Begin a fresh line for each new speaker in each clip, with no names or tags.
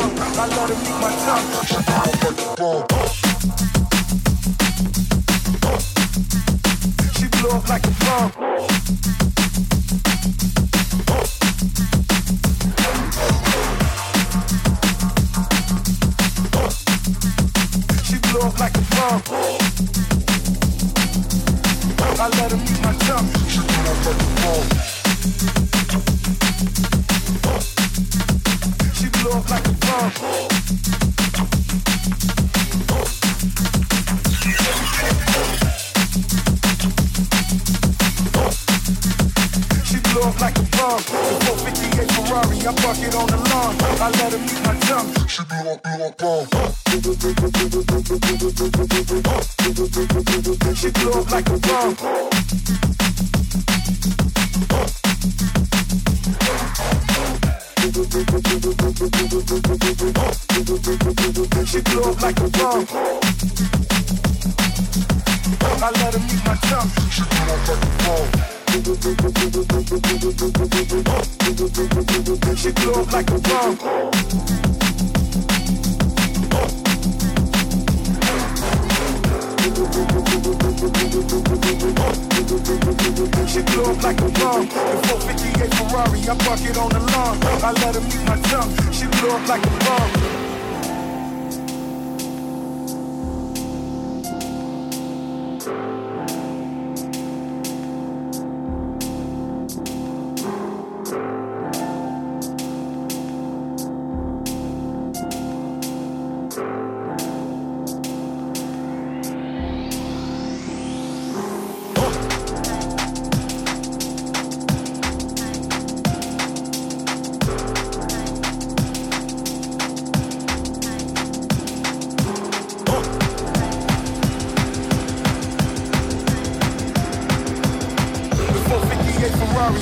tongue. I let him eat my tongue. She the hell like a bomb. She blew up like a bomb.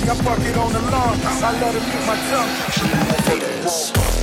I bucket on the lawn. I let him eat my
tongue.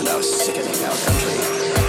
lives sickening our sickening.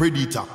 Predator.